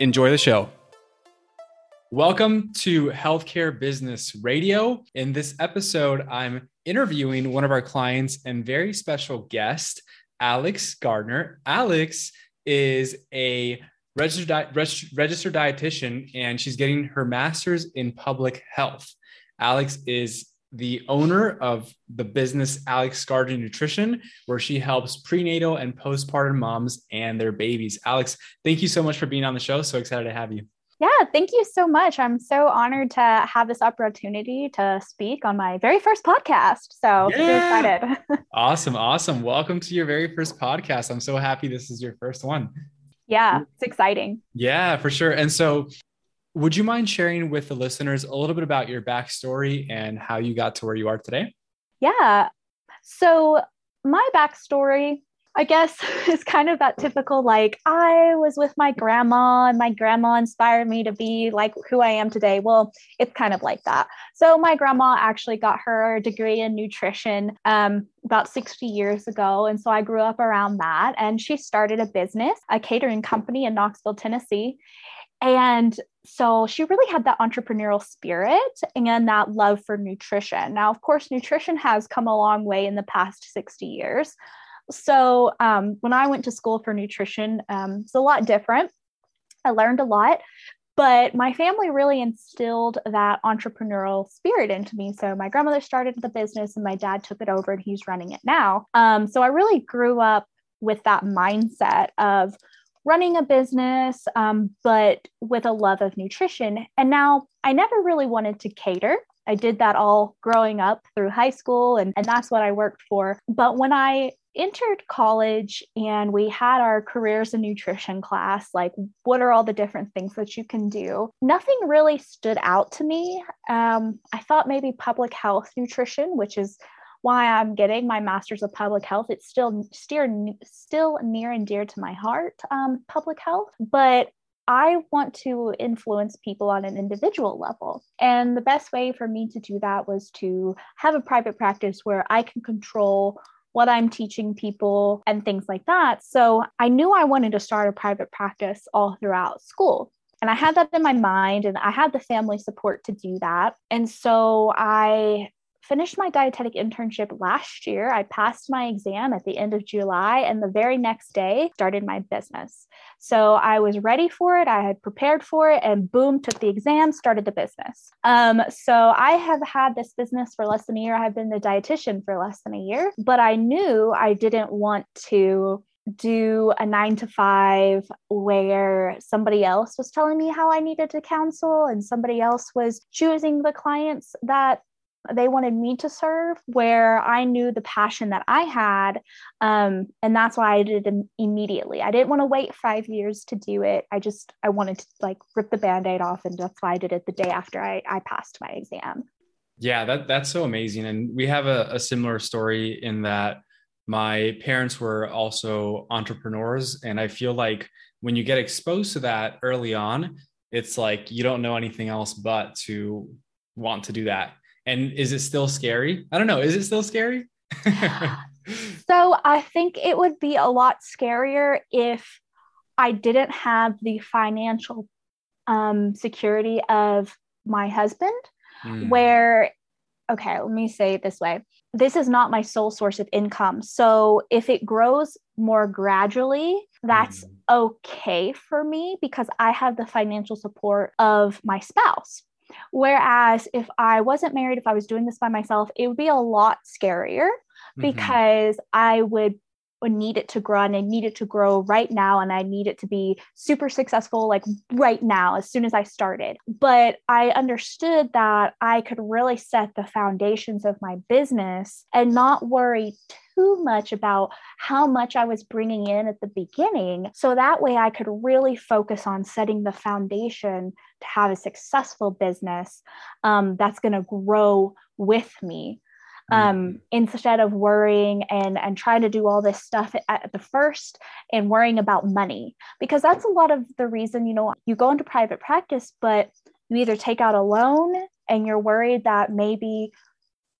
Enjoy the show. Welcome to Healthcare Business Radio. In this episode, I'm interviewing one of our clients and very special guest, Alex Gardner. Alex is a registered, di- registered dietitian and she's getting her master's in public health. Alex is the owner of the business Alex Gardner Nutrition, where she helps prenatal and postpartum moms and their babies. Alex, thank you so much for being on the show. So excited to have you. Yeah, thank you so much. I'm so honored to have this opportunity to speak on my very first podcast. So yeah. excited. awesome. Awesome. Welcome to your very first podcast. I'm so happy this is your first one. Yeah, it's exciting. Yeah, for sure. And so, would you mind sharing with the listeners a little bit about your backstory and how you got to where you are today? Yeah. So, my backstory I guess is kind of that typical like I was with my grandma and my grandma inspired me to be like who I am today. Well, it's kind of like that. So my grandma actually got her degree in nutrition um, about 60 years ago, and so I grew up around that. And she started a business, a catering company in Knoxville, Tennessee. And so she really had that entrepreneurial spirit and that love for nutrition. Now, of course, nutrition has come a long way in the past 60 years. So um, when I went to school for nutrition, um, it's a lot different. I learned a lot, but my family really instilled that entrepreneurial spirit into me. So my grandmother started the business and my dad took it over and he's running it now. Um, so I really grew up with that mindset of running a business, um, but with a love of nutrition. And now I never really wanted to cater. I did that all growing up through high school, and, and that's what I worked for. But when I entered college and we had our careers in nutrition class like what are all the different things that you can do nothing really stood out to me um, i thought maybe public health nutrition which is why i'm getting my master's of public health it's still steer, still near and dear to my heart um, public health but I want to influence people on an individual level. And the best way for me to do that was to have a private practice where I can control what I'm teaching people and things like that. So I knew I wanted to start a private practice all throughout school. And I had that in my mind, and I had the family support to do that. And so I finished my dietetic internship last year. I passed my exam at the end of July, and the very next day started my business. So I was ready for it. I had prepared for it, and boom, took the exam, started the business. Um, so I have had this business for less than a year. I've been the dietitian for less than a year, but I knew I didn't want to do a nine to five where somebody else was telling me how I needed to counsel and somebody else was choosing the clients that they wanted me to serve where I knew the passion that I had. Um, and that's why I did it immediately. I didn't want to wait five years to do it. I just, I wanted to like rip the band-aid off. And that's why I did it the day after I, I passed my exam. Yeah, that, that's so amazing. And we have a, a similar story in that my parents were also entrepreneurs. And I feel like when you get exposed to that early on, it's like you don't know anything else but to want to do that and is it still scary? I don't know. Is it still scary? so I think it would be a lot scarier if I didn't have the financial um, security of my husband, mm. where, okay, let me say it this way this is not my sole source of income. So if it grows more gradually, that's mm. okay for me because I have the financial support of my spouse. Whereas if I wasn't married, if I was doing this by myself, it would be a lot scarier mm-hmm. because I would need it to grow and I need it to grow right now and I need it to be super successful like right now as soon as I started. But I understood that I could really set the foundations of my business and not worry too much about how much I was bringing in at the beginning. So that way I could really focus on setting the foundation to have a successful business um, that's going to grow with me um, instead of worrying and and trying to do all this stuff at, at the first and worrying about money because that's a lot of the reason you know you go into private practice but you either take out a loan and you're worried that maybe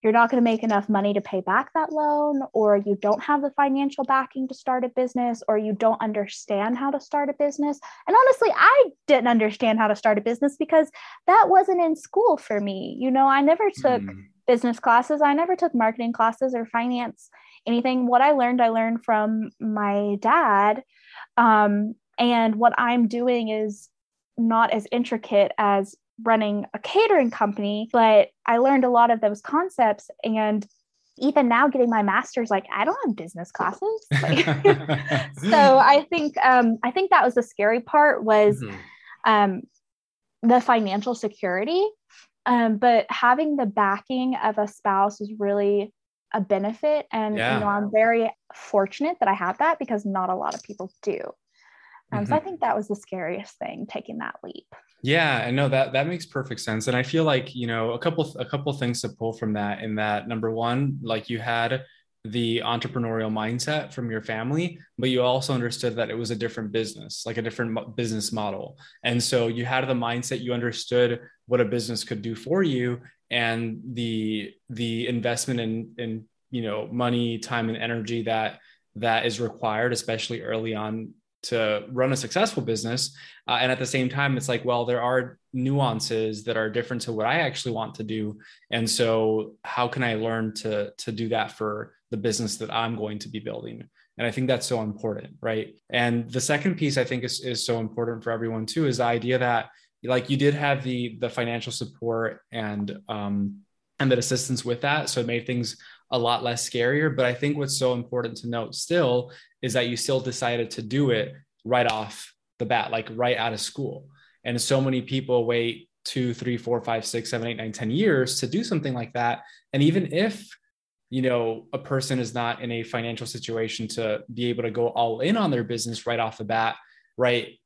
you're not going to make enough money to pay back that loan, or you don't have the financial backing to start a business, or you don't understand how to start a business. And honestly, I didn't understand how to start a business because that wasn't in school for me. You know, I never took mm business classes. I never took marketing classes or finance, anything. What I learned, I learned from my dad. Um, and what I'm doing is not as intricate as running a catering company, but I learned a lot of those concepts. And even now, getting my master's, like I don't have business classes. Like, so I think um, I think that was the scary part was mm-hmm. um, the financial security um, but having the backing of a spouse is really a benefit. And yeah. you know, I'm very fortunate that I have that because not a lot of people do. Um, mm-hmm. So I mm-hmm. think that was the scariest thing, taking that leap. Yeah, I know that that makes perfect sense, and I feel like you know a couple a couple things to pull from that. In that, number one, like you had the entrepreneurial mindset from your family, but you also understood that it was a different business, like a different business model. And so you had the mindset, you understood what a business could do for you and the the investment in in you know money, time and energy that that is required especially early on to run a successful business uh, and at the same time it's like well there are nuances that are different to what i actually want to do and so how can i learn to to do that for the business that i'm going to be building and i think that's so important right and the second piece i think is, is so important for everyone too is the idea that like you did have the the financial support and um and that assistance with that so it made things a lot less scarier but i think what's so important to note still is that you still decided to do it right off the bat, like right out of school. And so many people wait two, three, four, five, six, seven, eight, nine, ten years to do something like that. And even if you know a person is not in a financial situation to be able to go all in on their business right off the bat, right?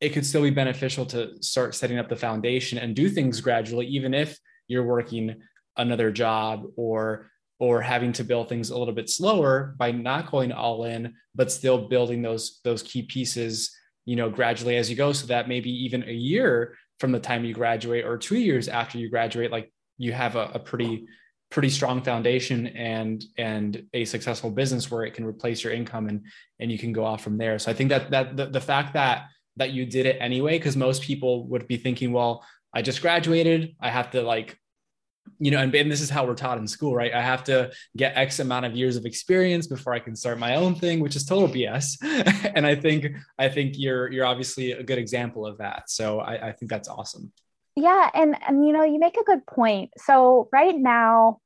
It could still be beneficial to start setting up the foundation and do things gradually, even if you're working another job or or having to build things a little bit slower by not going all in but still building those those key pieces you know gradually as you go so that maybe even a year from the time you graduate or two years after you graduate like you have a, a pretty pretty strong foundation and and a successful business where it can replace your income and and you can go off from there so i think that that the, the fact that that you did it anyway because most people would be thinking well i just graduated i have to like you know, and, and this is how we're taught in school, right? I have to get X amount of years of experience before I can start my own thing, which is total BS. and I think I think you're you're obviously a good example of that. So I, I think that's awesome. Yeah, and and you know, you make a good point. So right now,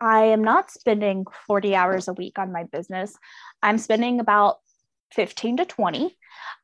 I am not spending 40 hours a week on my business. I'm spending about 15 to 20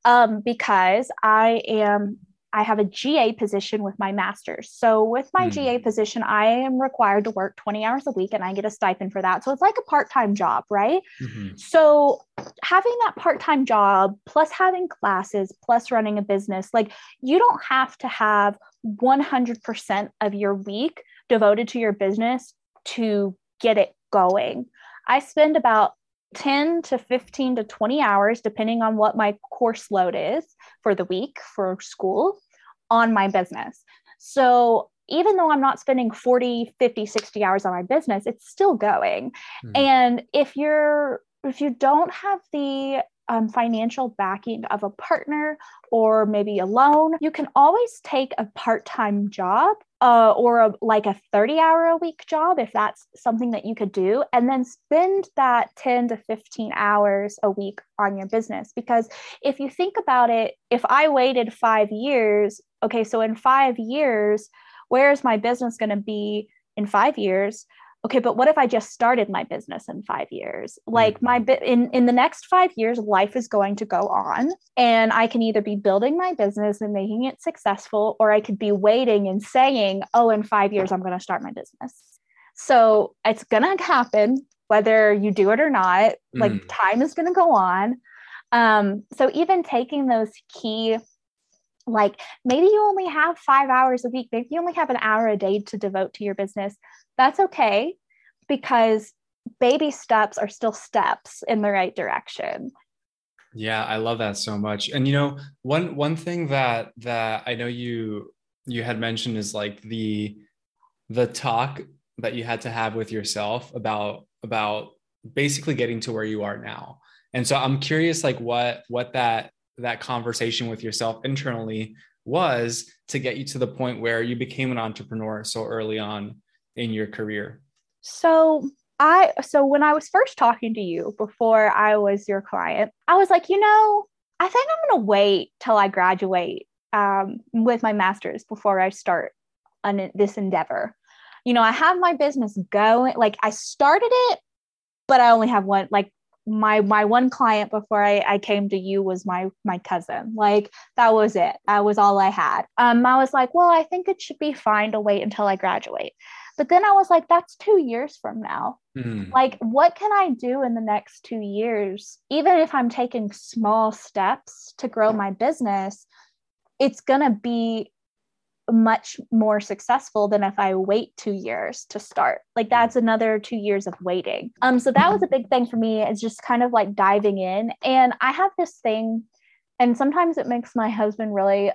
um, because I am I have a GA position with my master's. So with my mm. GA position, I am required to work 20 hours a week and I get a stipend for that. So it's like a part-time job, right? Mm-hmm. So having that part-time job plus having classes plus running a business, like you don't have to have 100% of your week devoted to your business to get it going. I spend about 10 to 15 to 20 hours, depending on what my course load is for the week for school on my business. So even though I'm not spending 40, 50, 60 hours on my business, it's still going. Mm. And if you're, if you don't have the um, financial backing of a partner or maybe a loan, you can always take a part time job uh, or a, like a 30 hour a week job if that's something that you could do and then spend that 10 to 15 hours a week on your business. Because if you think about it if i waited five years okay so in five years where is my business going to be in five years okay but what if i just started my business in five years like my mm-hmm. bit in in the next five years life is going to go on and i can either be building my business and making it successful or i could be waiting and saying oh in five years i'm going to start my business so it's going to happen whether you do it or not like mm. time is going to go on um, so even taking those key like maybe you only have five hours a week maybe you only have an hour a day to devote to your business that's okay because baby steps are still steps in the right direction. Yeah i love that so much. And you know one one thing that that i know you you had mentioned is like the the talk that you had to have with yourself about about basically getting to where you are now. And so i'm curious like what what that that conversation with yourself internally was to get you to the point where you became an entrepreneur so early on in your career? So I so when I was first talking to you before I was your client, I was like, you know, I think I'm gonna wait till I graduate um, with my master's before I start on this endeavor. You know, I have my business going. Like I started it, but I only have one. Like my my one client before I, I came to you was my my cousin like that was it that was all i had um i was like well i think it should be fine to wait until i graduate but then i was like that's two years from now mm. like what can i do in the next two years even if i'm taking small steps to grow my business it's gonna be much more successful than if I wait two years to start. Like that's another two years of waiting. Um, so that was a big thing for me. Is just kind of like diving in. And I have this thing, and sometimes it makes my husband really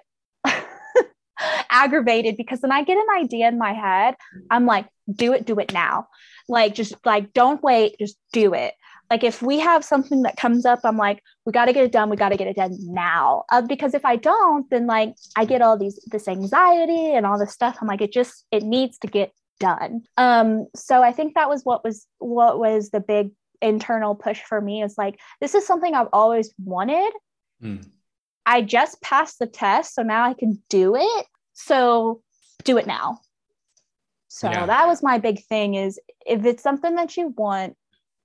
aggravated because when I get an idea in my head, I'm like, do it, do it now. Like just like don't wait, just do it. Like if we have something that comes up i'm like we got to get it done we got to get it done now. Uh, because if i don't then like i get all these this anxiety and all this stuff. I'm like it just it needs to get done. Um so i think that was what was what was the big internal push for me is like this is something i've always wanted. Mm. I just passed the test so now i can do it. So do it now. So yeah. that was my big thing is if it's something that you want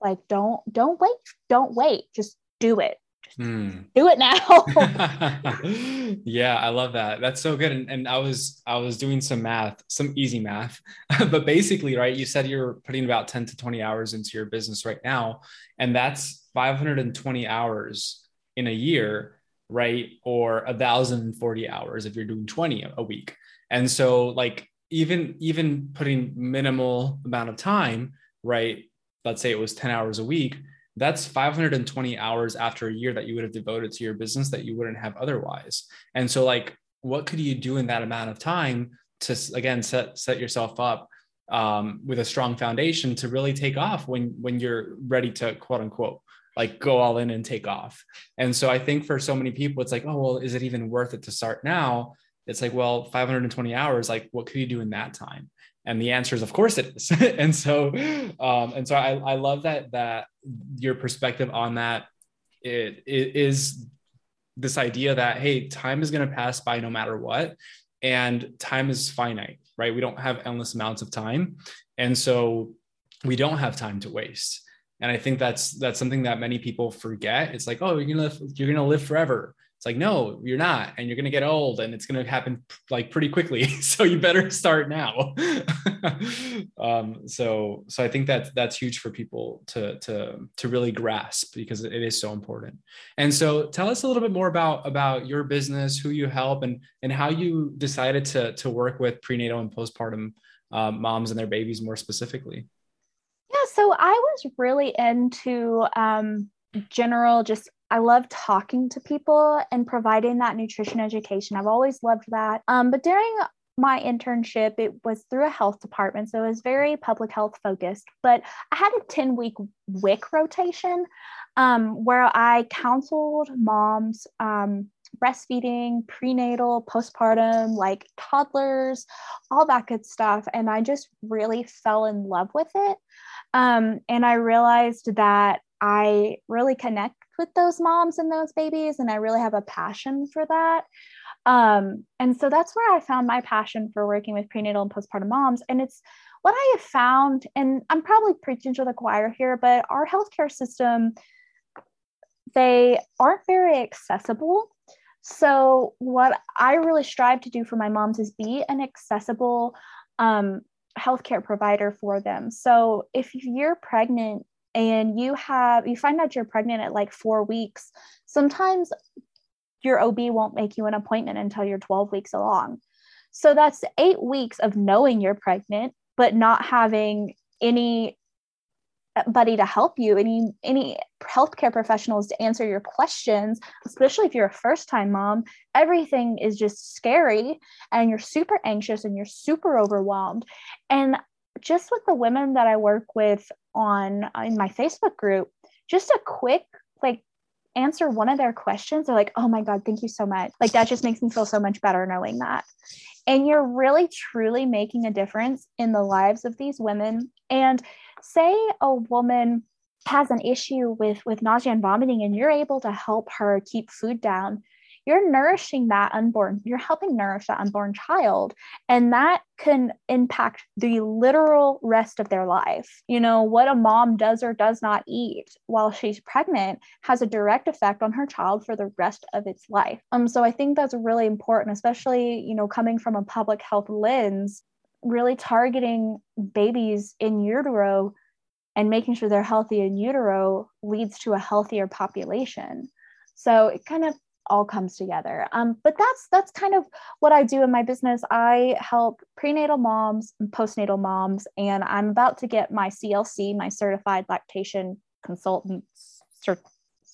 like don't don't wait don't wait. Just do it. Just mm. do it now. Yeah i love that. That's so good. And, and i was i was doing some math some easy math. But basically right you said you're putting about 10 to 20 hours into your business right now and that's 520 hours in a year right? Or 1040 hours if you're doing 20 a week. And so like even even putting minimal amount of time right? Let's say it was 10 hours a week, that's 520 hours after a year that you would have devoted to your business that you wouldn't have otherwise. And so like what could you do in that amount of time to again set set yourself up um, with a strong foundation to really take off when when you're ready to quote unquote like go all in and take off. And so I think for so many people, it's like, oh, well, is it even worth it to start now? It's like, well, 520 hours, like what could you do in that time? and the answer is of course it is and so um, and so I, I love that that your perspective on that it, it is this idea that hey time is going to pass by no matter what and time is finite right we don't have endless amounts of time and so we don't have time to waste and i think that's that's something that many people forget it's like oh you're gonna live, you're gonna live forever it's like, no, you're not. And you're to get old and it's to happen like pretty quickly. so you better start now. um, so, so I think that that's huge for people to, to, to really grasp because it is so important. And so tell us a little bit more about, about your business, who you help and, and how you decided to, to work with prenatal and postpartum um, moms and their babies more specifically. Yeah, so I was really into um, general just I love talking to people and providing that nutrition education. I've always loved that. Um, but during my internship, it was through a health department. So it was very public health focused. But I had a 10 week WIC rotation um, where I counseled moms um, breastfeeding, prenatal, postpartum, like toddlers, all that good stuff. And I just really fell in love with it. Um, and I realized that I really connect with those moms and those babies, and I really have a passion for that. Um, and so that's where I found my passion for working with prenatal and postpartum moms. And it's what I have found, and I'm probably preaching to the choir here, but our healthcare system, they aren't very accessible. So, what I really strive to do for my moms is be an accessible um, healthcare provider for them. So, if you're pregnant and you have, you find out you're pregnant at like four weeks, sometimes your OB won't make you an appointment until you're 12 weeks along. So, that's eight weeks of knowing you're pregnant but not having any buddy to help you any any healthcare professionals to answer your questions especially if you're a first time mom everything is just scary and you're super anxious and you're super overwhelmed. And just with the women that i work with on in my facebook group just a quick like answer one of their questions they're like oh my god thank you so much. Like that just makes me feel so much better knowing that. And you're really truly making a difference in the lives of these women. And say a woman has an issue with with nausea and vomiting and you're able to help her keep food down you're nourishing that unborn, you're helping nourish that unborn child. And that can impact the literal rest of their life. You know, what a mom does or does not eat while she's pregnant has a direct effect on her child for the rest of its life. Um, so I think that's really important, especially, you know, coming from a public health lens, really targeting babies in utero and making sure they're healthy in utero leads to a healthier population. So it kind of all comes together. Um, but that's that's kind of what I do in my business. I help prenatal moms and postnatal moms, and I'm about to get my CLC, my Certified Lactation Consultant cert-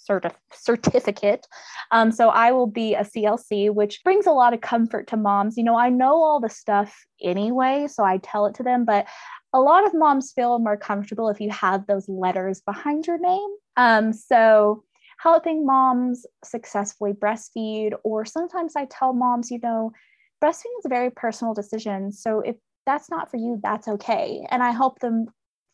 certif- certificate. Um, so I will be a CLC, which brings a lot of comfort to moms. You know, I know all the stuff anyway, so I tell it to them, but a lot of moms feel more comfortable if you have those letters behind your name. Um, so helping moms successfully breastfeed, or sometimes I tell moms, you know, breastfeeding is a very personal decision. So if that's not for you, that's okay. And I help them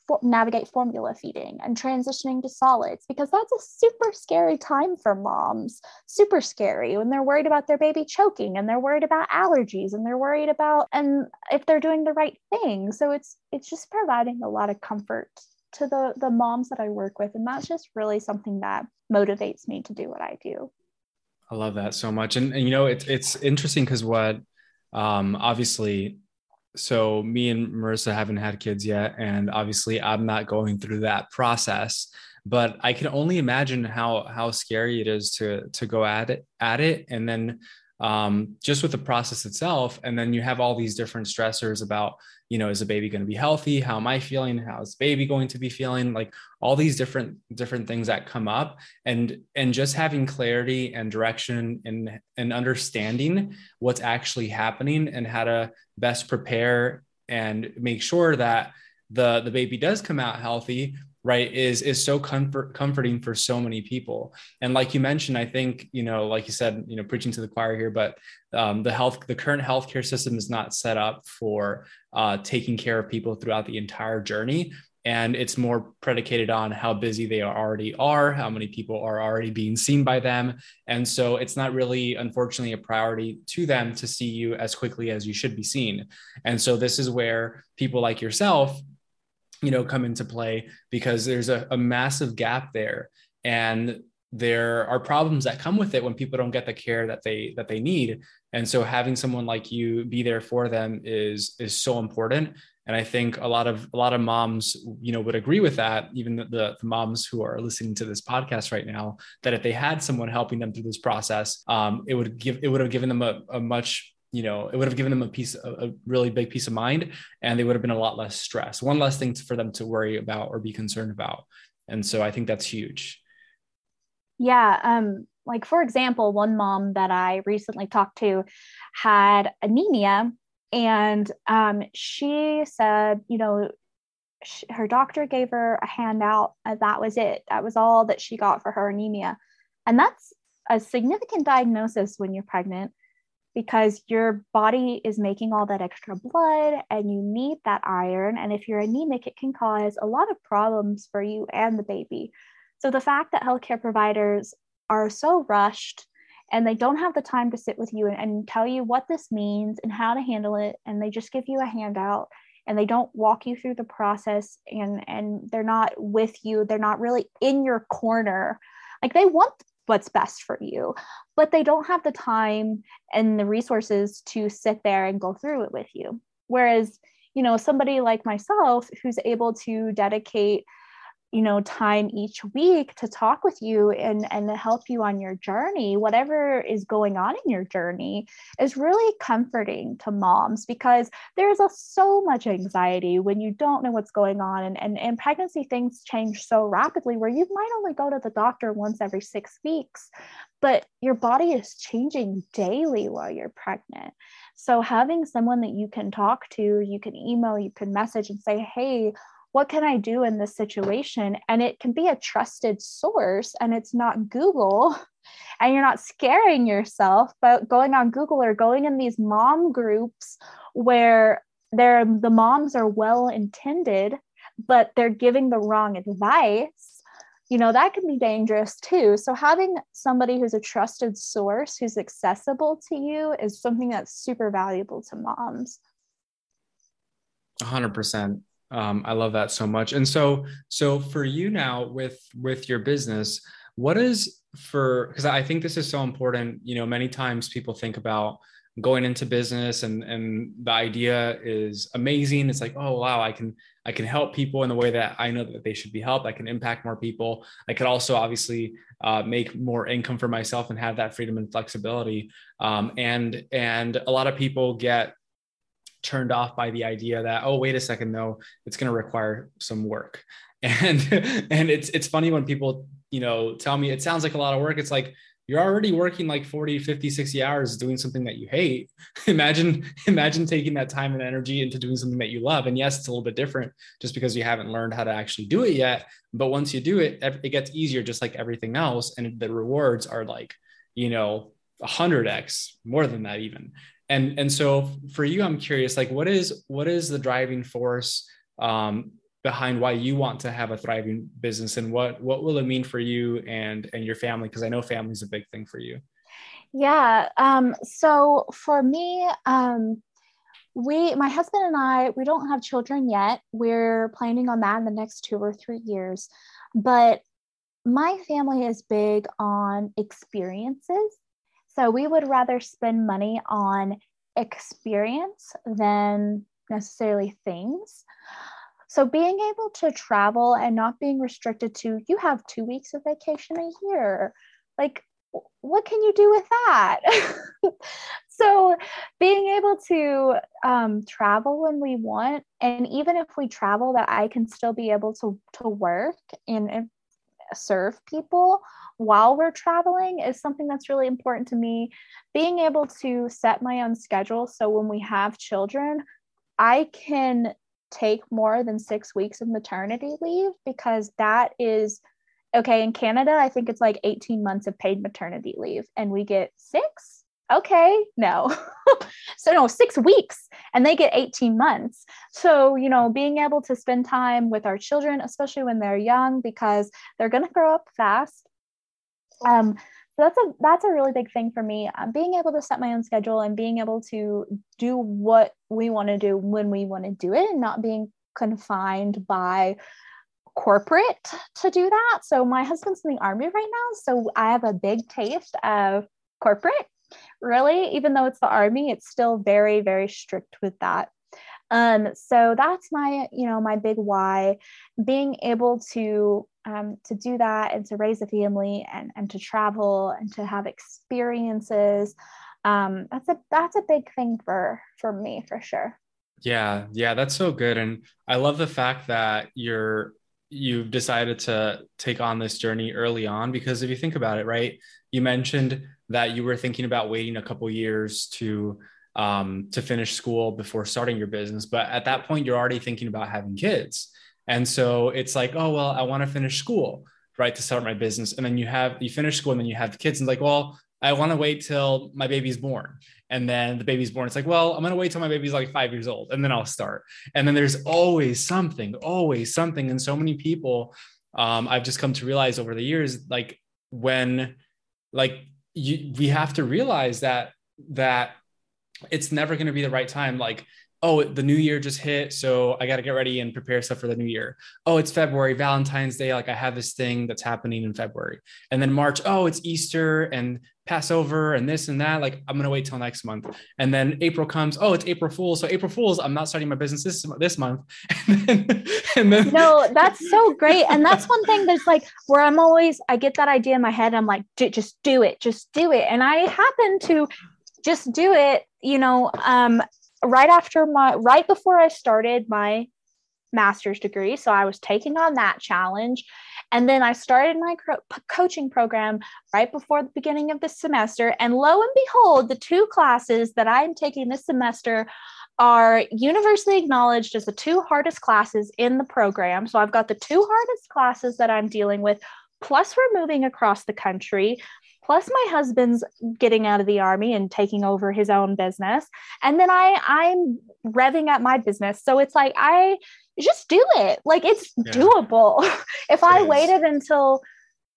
for, navigate formula feeding and transitioning to solids because that's a super scary time for moms. Super scary when they're worried about their baby choking and they're worried about allergies and they're worried about and if they're doing the right thing. So it's it's just providing a lot of comfort to the the moms that I work with and that's just really something that motivates me to do what I do. I love that so much. And, and you know, it's it's interesting because what um obviously so me and Marissa haven't had kids yet, and obviously I'm not going through that process. But I can only imagine how how scary it is to to go at it at it, and then um, just with the process itself, and then you have all these different stressors about you know is the baby going to be healthy? How am i feeling? How is baby going to be feeling? Like all these different different things that come up. And and just having clarity and direction and and understanding what's actually happening and how to best prepare and make sure that the the baby does come out healthy right is is so comfort comforting for so many people. And like you mentioned i think you know like you said you know preaching to the choir here but um, the health the current healthcare system is not set up for uh, taking care of people throughout the entire journey. And it's more predicated on how busy they already are how many people are already being seen by them. And so it's not really unfortunately a priority to them to see you as quickly as you should be seen. And so this is where people like yourself you know come into play because there's a, a massive gap there. And there are problems that come with it when people don't get the care that they that they need. And so having someone like you be there for them is is so important. And i think a lot of a lot of moms you know would agree with that even the, the moms who are listening to this podcast right now that if they had someone helping them through this process um, it would give it would have given them a, a much you know, it would have given them a piece, a, really big peace of mind, and they would have been a lot less stressed. One less thing for them to worry about or be concerned about. And so I think that's huge. Yeah. Um, like for example, one mom that I recently talked to had anemia, and um, she said, you know, she, her doctor gave her a handout. And that was it. That was all that she got for her anemia, and that's a significant diagnosis when you're pregnant because your body is making all that extra blood and you need that iron. And if you're anemic, it can cause a lot of problems for you and the baby. So the fact that healthcare providers are so rushed and they don't have the time to sit with you and, and, tell you what this means and how to handle it, and they just give you a handout and they don't walk you through the process and and they're not with you they're not really in your corner like they want what's best for you. But they don't have the time and the resources to sit there and go through it with you. Whereas you know somebody like myself who's able to dedicate you know time each week to talk with you and and help you on your journey whatever is going on in your journey is really comforting to moms because there's a, so much anxiety when you don't know what's going on and, and in pregnancy things change so rapidly where you might only go to the doctor once every six weeks but your body is changing daily while you're pregnant. So having someone that you can talk to you can email you can message and say hey what can I do in this situation? And it can be a trusted source and it's not Google and you're not scaring yourself, but going on Google or going in these mom groups where they're, the moms are well intended, but they're giving the wrong advice. You know, that can be dangerous too. So, having somebody who's a trusted source who's accessible to you is something that's super valuable to moms. 100% um, i love that so much. And so so for you now with with your business what is for because i think this is so important you know many times people think about going into business and and the idea is amazing. It's like oh wow i can i can help people in the way that i know that they should be helped. I can impact more people. I could also obviously uh, make more income for myself and have that freedom and flexibility. Um, and and a lot of people get turned off by the idea that oh wait a second though it's going to require some work. And and it's it's funny when people you know tell me it sounds like a lot of work. It's like you're already working like 40 50 60 hours doing something that you hate. Imagine imagine taking that time and energy into doing something that you love. And yes it's a little bit different just because you haven't learned how to actually do it yet. But once you do it it gets easier just like everything else. And the rewards are like you know 100x more than that even and and so for you i'm curious like what is what is the driving force um, behind why you want to have a thriving business? And what what will it mean for you and and your family? Because i know family is a big thing for you. Yeah um, so for me um, we my husband and i we don't have children yet. We're planning on that in the next two or three years. But my family is big on experiences so we would rather spend money on experience than necessarily things. So being able to travel and not being restricted to you have two weeks of vacation a year, like what can you do with that? so being able to um, travel when we want, and even if we travel, that I can still be able to to work and, and serve people while we're traveling is something that's really important to me. Being able to set my own schedule so when we have children, I can take more than six weeks of maternity leave because that is okay. In Canada, I think it's like 18 months of paid maternity leave, and we get six. Okay, no. so, no, six weeks, and they get 18 months. So, you know, being able to spend time with our children, especially when they're young, because they're going to grow up fast um, so that's a that's a really big thing for me. Um, being able to set my own schedule and being able to do what we want to do when we want to do it, and not being confined by corporate to do that. So my husband's in the army right now, so I have a big taste of corporate. Really, even though it's the army, it's still very very strict with that. Um, so that's my you know my big why. Being able to um, to do that and to raise a family and, and to travel and to have experiences um, that's a that's a big thing for for me for sure yeah yeah that's so good and i love the fact that you're you've decided to take on this journey early on because if you think about it right you mentioned that you were thinking about waiting a couple years to um, to finish school before starting your business but at that point you're already thinking about having kids. And so it's like, oh, well, I want to finish school. right to start my business. And then you have you finish school and then you have the kids. And it's like well i want to wait till my baby's born. And then the baby's born. It's like well i'm going to wait till my baby's like five years old and then i'll start. And then there's always something always something. And so many people um, i've just come to realize over the years like when like you we have to realize that that it's never going to be the right time like oh, the new year just hit. So I got to get ready and prepare stuff for the new year. Oh, it's February, Valentine's Day. Like I have this thing that's happening in February. And then March, oh, it's Easter and Passover and this and that. Like I'm to wait till next month. And then April comes, oh, it's April Fool's. So April Fool's, I'm not starting my business this, this month. And then, and then no, that's so great. And that's one thing that's like where I'm always, I get that idea in my head. I'm like, just do it, just do it. And I happen to just do it you know um right after my right before I started my master's degree. So I was taking on that challenge. And then I started my coaching program right before the beginning of the semester. And lo and behold, the two classes that I'm taking this semester are universally acknowledged as the two hardest classes in the program. So I've got the two hardest classes that I'm dealing with. Plus, we're moving across the country plus my husband's getting out of the army and taking over his own business and then i i'm revving up my business so it's like i just do it like it's yeah. doable if it i is. waited until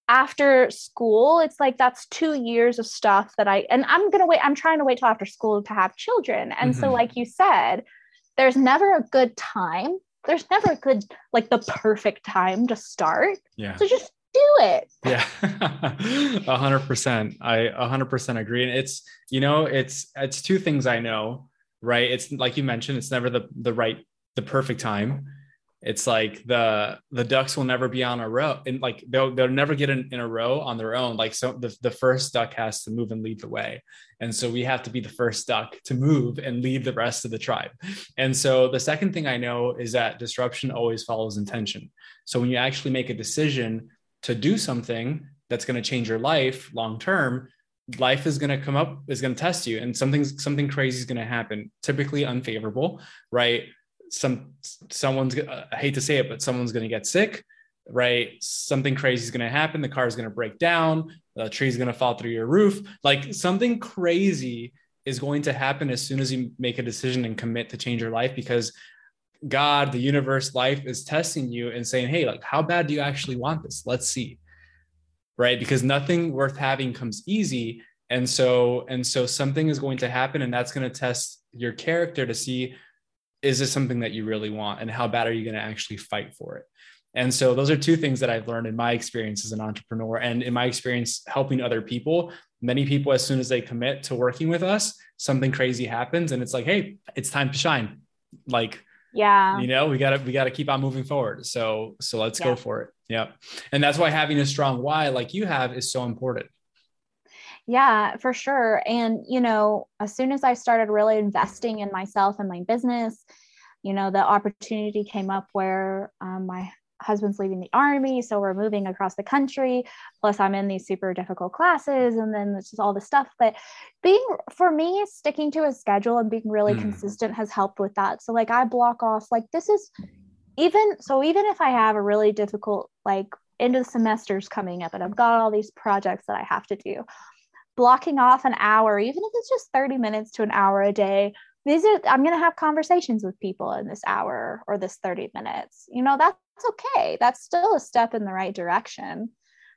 after school it's like that's two years of stuff that i and i'm gonna wait i'm trying to wait till after school to have children and mm-hmm. so like you said there's never a good time there's never a good like the perfect time to start yeah so just do it. Yeah, a hundred percent. I a hundred percent agree. And it's, you know, it's, it's two things I know, right? It's like you mentioned, it's never the, the right, the perfect time. It's like the, the ducks will never be on a row and like, they'll, they'll never get in, in a row on their own. Like, so the, the first duck has to move and lead the way. And so we have to be the first duck to move and lead the rest of the tribe. And so the second thing I know is that disruption always follows intention. So when you actually make a decision to do something that's going to change your life long term life is going to come up is going to test you and something something crazy is going to happen typically unfavorable right some someone's i hate to say it but someone's going to get sick right something crazy is going to happen the car is going to break down the tree is going to fall through your roof like something crazy is going to happen as soon as you make a decision and commit to change your life because God, the universe, life is testing you and saying, hey, like, how bad do you actually want this? Let's see. Right. Because nothing worth having comes easy. And so, and so something is going to happen, and that's going to test your character to see is this something that you really want? And how bad are you going to actually fight for it? And so those are two things that I've learned in my experience as an entrepreneur and in my experience helping other people. Many people, as soon as they commit to working with us, something crazy happens and it's like, hey, it's time to shine. Like yeah you know we gotta we gotta keep on moving forward so so let's yeah. go for it yeah and that's why having a strong why like you have is so important yeah for sure. And you know as soon as i started really investing in myself and my business you know the opportunity came up where um, my husband's leaving the army so we're moving across the country plus i'm in these super difficult classes and then it's just all the stuff. But being for me sticking to a schedule and being really mm. consistent has helped with that. So like i block off like this is even so even if i have a really difficult like end of the semesters coming up and i've got all these projects that i have to do blocking off an hour even if it's just 30 minutes to an hour a day these are i'm going to have conversations with people in this hour or this 30 minutes. You know that's okay. That's still a step in the right direction.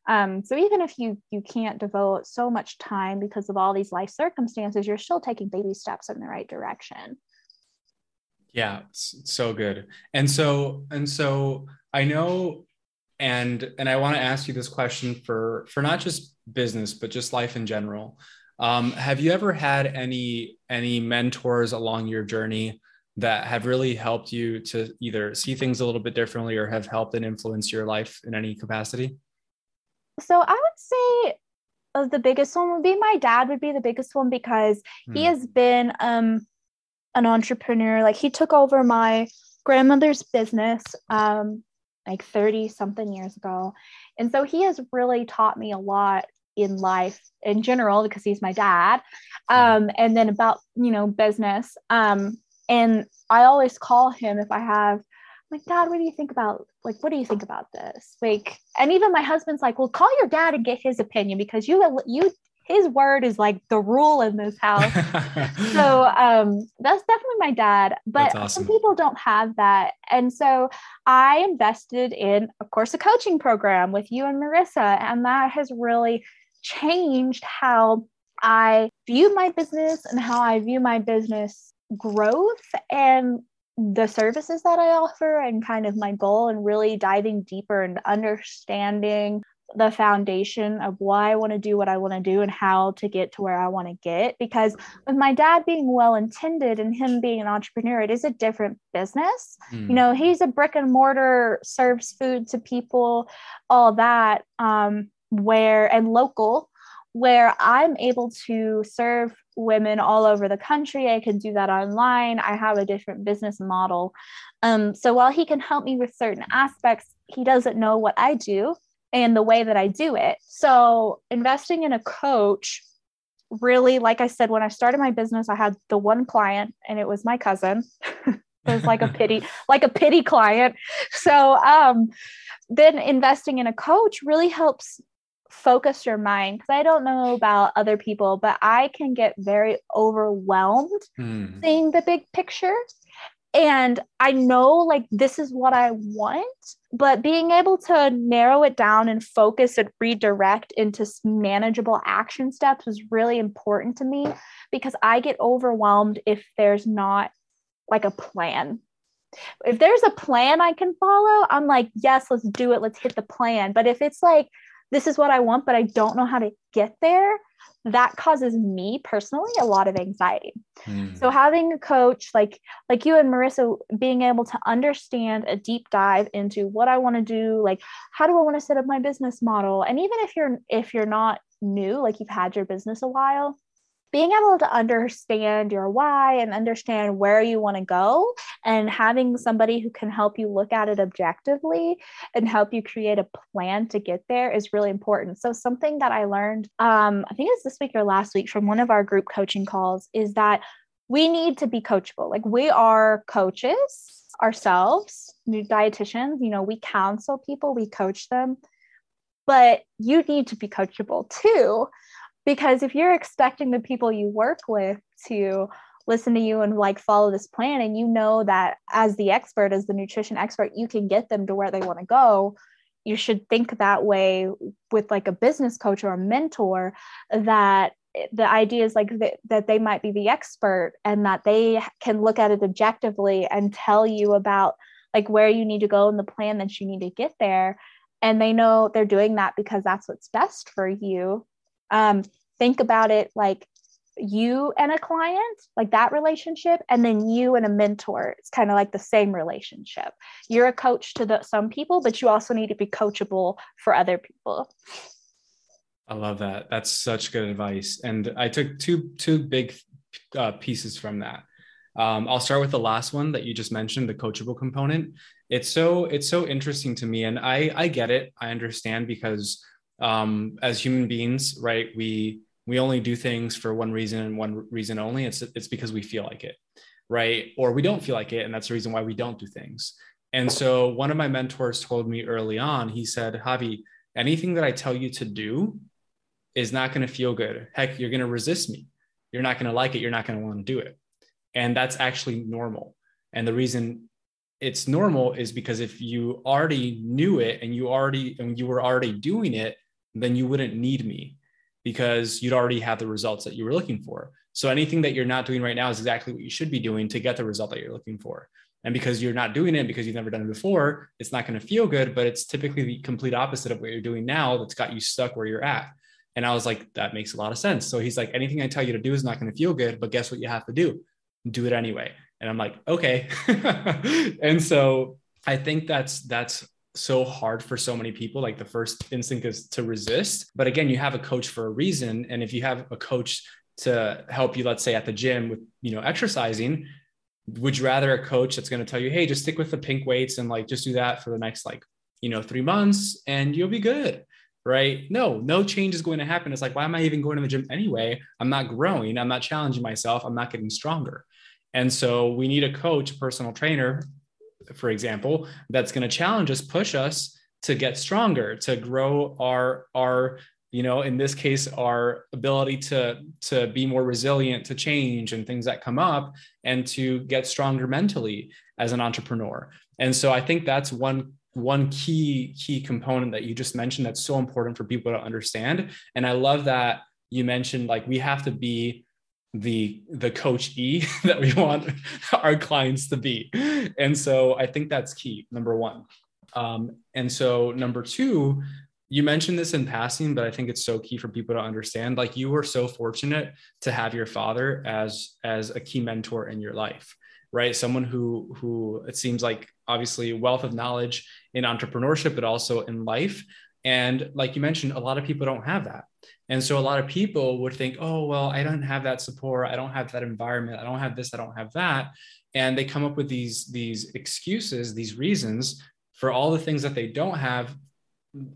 Um, so even if you you can't devote so much time because of all these life circumstances you're still taking baby steps in the right direction. Yeah so good. And so and so i know and and i want to ask you this question for for not just business but just life in general um, have you ever had any any mentors along your journey that have really helped you to either see things a little bit differently or have helped and influenced your life in any capacity? So I would say uh, the biggest one would be my dad would be the biggest one because hmm. he has been um, an entrepreneur. Like he took over my grandmother's business um, like 30 something years ago. And so he has really taught me a lot in life in general because he's my dad um, and then about you know business um, and i always call him if i have like, Dad, what do you think about like what do you think about this? Like, and even my husband's like, well, call your dad and get his opinion because you you his word is like the rule in this house. so um, that's definitely my dad. But awesome. some people don't have that. And so I invested in, of course, a coaching program with you and Marissa. And that has really changed how I view my business and how I view my business growth and the services that I offer and kind of my goal and really diving deeper and understanding the foundation of why I want to do what I want to do and how to get to where I want to get. Because with my dad being well intended and him being an entrepreneur, it is a different business. Mm. You know, he's a brick and mortar, serves food to people, all that, um, where and local, where I'm able to serve women all over the country. I can do that online. I have a different business model. Um, so while he can help me with certain aspects, he doesn't know what I do and the way that I do it. So, investing in a coach really, like I said, when I started my business, I had the one client and it was my cousin. it was like a pity, like a pity client. So, um, then investing in a coach really helps focus your mind because I don't know about other people, but I can get very overwhelmed mm. seeing the big picture and I know like this is what I want, but being able to narrow it down and focus and redirect into manageable action steps was really important to me because I get overwhelmed if there's not like a plan. If there's a plan I can follow, I'm like, yes, let's do it. Let's hit the plan. But if it's like, this is what I want, but I don't know how to get there, that causes me personally a lot of anxiety. Mm. So having a coach like like you and Marissa being able to understand a deep dive into what I want to do, like how do I want to set up my business model? And even if you're if you're not new, like you've had your business a while, being able to understand your why and understand where you want to go and having somebody who can help you look at it objectively and help you create a plan to get there is really important. So something that i learned um, i think it was this week or last week from one of our group coaching calls is that we need to be coachable. Like we are coaches ourselves new dietitians you know we counsel people we coach them but you need to be coachable too because if you're expecting the people you work with to listen to you and like follow this plan and you know that as the expert as the nutrition expert you can get them to where they want to go you should think that way with like a business coach or a mentor that the idea is like th- that they might be the expert and that they can look at it objectively and tell you about like where you need to go and the plan that you need to get there. And they know they're doing that because that's what's best for you um, think about it like you and a client, like that relationship, and then you and a mentor. It's kind of like the same relationship. You're a coach to the, some people, but you also need to be coachable for other people. I love that. That's such good advice. And I took two two big uh, pieces from that. Um, I'll start with the last one that you just mentioned, the coachable component. It's so it's so interesting to me, and I I get it. I understand because um, as human beings, right? We we only do things for one reason and one reason only. It's it's because we feel like it, right? Or we don't feel like it, and that's the reason why we don't do things. And so one of my mentors told me early on. He said, "Javi, anything that I tell you to do is not going to feel good. Heck, you're going to resist me. You're not going to like it. You're not going to want to do it." And that's actually normal. And the reason it's normal is because if you already knew it and you already and you were already doing it then you wouldn't need me because you'd already have the results that you were looking for. So anything that you're not doing right now is exactly what you should be doing to get the result that you're looking for. And because you're not doing it because you've never done it before, it's not going to feel good, but it's typically the complete opposite of what you're doing now that's got you stuck where you're at. And I was like, that makes a lot of sense. So he's like, anything I tell you to do is not going to feel good, but guess what you have to do? Do it anyway. And I'm like, okay. and so I think that's that's so hard for so many people like the first instinct is to resist. But again you have a coach for a reason. And if you have a coach to help you let's say at the gym with you know exercising would you rather a coach that's going to tell you hey just stick with the pink weights and like just do that for the next like you know 3 months and you'll be good right? No no change is going to happen. It's like why am i even going to the gym anyway? I'm not growing. I'm not challenging myself. I'm not getting stronger. And so we need a coach personal trainer for example, that's going to challenge us, push us to get stronger, to grow our our you know in this case our ability to to be more resilient to change and things that come up and to get stronger mentally as an entrepreneur. And so i think that's one one key key component that you just mentioned that's so important for people to understand. And i love that you mentioned like we have to be the the coach e that we want our clients to be. And so i think that's key number one. Um, and so number two you mentioned this in passing but i think it's so key for people to understand like you were so fortunate to have your father as as a key mentor in your life right? Someone who who it seems like obviously wealth of knowledge in entrepreneurship but also in life. And like you mentioned a lot of people don't have that and so a lot of people would think oh well i don't have that support i don't have that environment i don't have this i don't have that and they come up with these these excuses these reasons for all the things that they don't have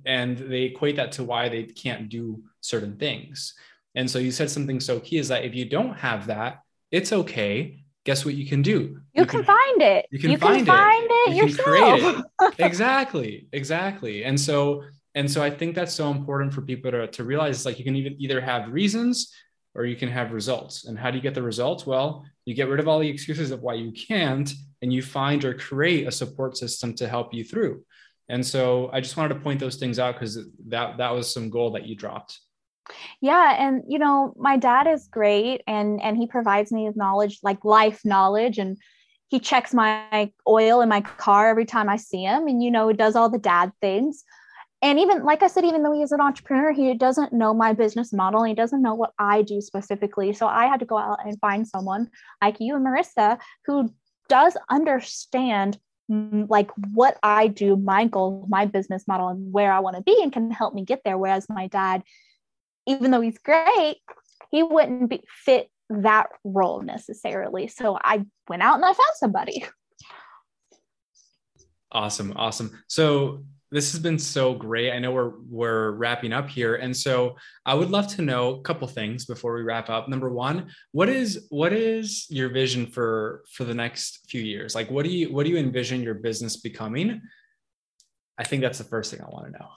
and they equate that to why they can't do certain things. And so you said something so key is that if you don't have that, it's okay. Guess what you can do? You, you can, can, find it. You can, you find, can find it. it you yourself. It. exactly. Exactly. And so and so I think that's so important for people to, to realize it's like you can even either have reasons or you can have results. And how do you get the results? Well, you get rid of all the excuses of why you can't and you find or create a support system to help you through. And so I just wanted to point those things out because that that was some goal that you dropped. Yeah, and you know, my dad is great and and he provides me with knowledge like life knowledge and he checks my oil in my car every time I see him and you know, does all the dad things. And even like I said, even though he is an entrepreneur, he doesn't know my business model. He doesn't know what I do specifically. So I had to go out and find someone like you and Marissa who does understand mm, like what I do, my goal, my business model, and where I want to be, and can help me get there. Whereas my dad, even though he's great, he wouldn't be, fit that role necessarily. So I went out and I found somebody. Awesome, awesome. So this has been so great. I know we're we're wrapping up here, and so I would love to know a couple things before we wrap up. Number one, what is what is your vision for for the next few years? Like, what do you what do you envision your business becoming? I think that's the first thing I want to know.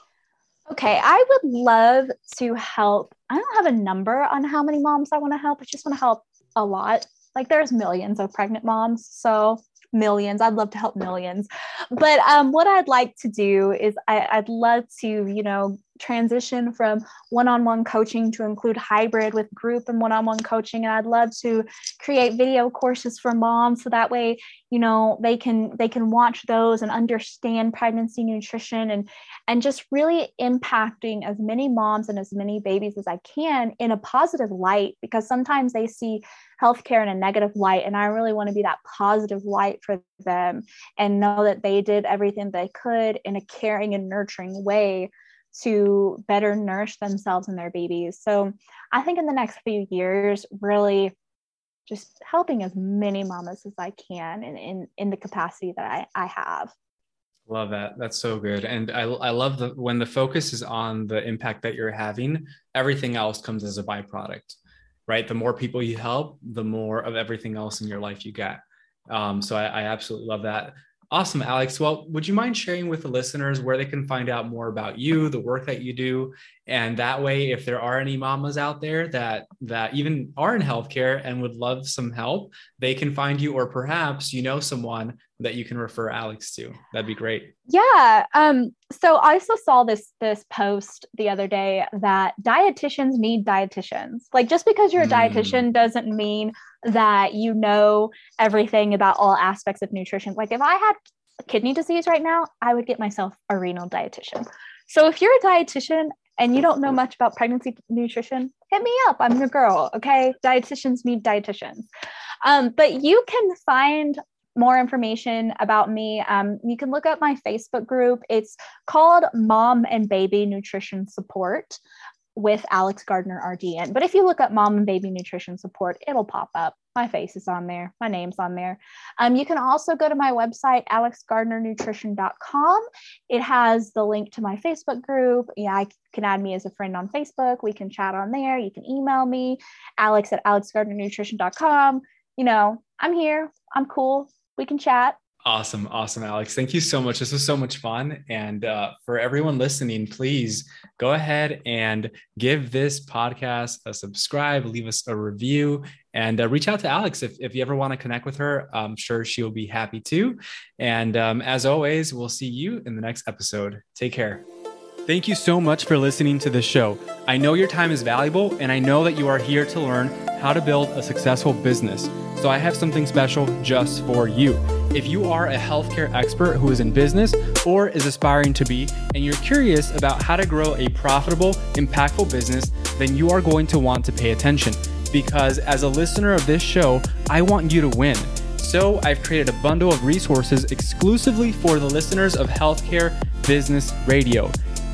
Okay, I would love to help. I don't have a number on how many moms I want to help. I just want to help a lot. Like, there's millions of pregnant moms, so millions. I'd love to help millions. But um, what I'd like to do is I, I'd love to, you know, transition from one-on-one coaching to include hybrid with group and one-on-one coaching. And i'd love to create video courses for moms so that way you know they can they can watch those and understand pregnancy nutrition and and just really impacting as many moms and as many babies as i can in a positive light because sometimes they see healthcare in a negative light and i really want to be that positive light for them and know that they did everything they could in a caring and nurturing way to better nourish themselves and their babies. So I think in the next few years, really just helping as many mamas as I can in, in, in the capacity that I, I have. Love that. That's so good. And I, I love the when the focus is on the impact that you're having, everything else comes as a byproduct, right? The more people you help, the more of everything else in your life you get. Um, so I, I absolutely love that. Awesome, Alex. Well, would you mind sharing with the listeners where they can find out more about you, the work that you do, and that way, if there are any mamas out there that that even are in healthcare and would love some help, they can find you, or perhaps you know someone that you can refer Alex to. That'd be great. Yeah. Um. So I also saw this this post the other day that dietitians need dietitians. Like just because you're a mm. dietitian doesn't mean that you know everything about all aspects of nutrition. Like if I had kidney disease right now, I would get myself a renal dietitian. So if you're a dietitian and you don't know much about pregnancy nutrition, hit me up. I'm your girl. Okay. Dietitians need dietitians. Um, but you can find more information about me. Um, you can look up my Facebook group. It's called Mom and Baby Nutrition Support with Alex Gardner RDN. But if you look up mom and baby nutrition support, it'll pop up. My face is on there, my name's on there. Um, you can also go to my website, alexgardnernutrition.com. It has the link to my Facebook group. Yeah, I can add me as a friend on Facebook. We can chat on there. You can email me, alex at alexgardnernutrition.com. You know, I'm here. I'm cool. We can chat. Awesome. Awesome, Alex. Thank you so much. This was so much fun. And uh, for everyone listening, please go ahead and give this podcast a subscribe, leave us a review, and uh, reach out to Alex if, if you ever want to connect with her. I'm sure she'll be happy to. And um, as always, we'll see you in the next episode. Take care. Thank you so much for listening to this show. I know your time is valuable, and I know that you are here to learn how to build a successful business. So I have something special just for you. If you are a healthcare expert who is in business or is aspiring to be, and you're curious about how to grow a profitable, impactful business, then you are going to want to pay attention. Because as a listener of this show, I want you to win. So I've created a bundle of resources exclusively for the listeners of Healthcare Business Radio.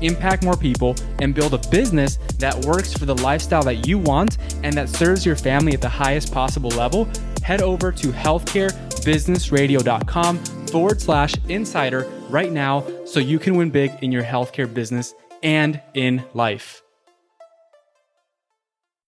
impact more people, and build a business that works for the lifestyle that you want and that serves your family at the highest possible level, head over to healthcarebusinessradio.com forward slash insider right now so you can win big in your healthcare business and in life.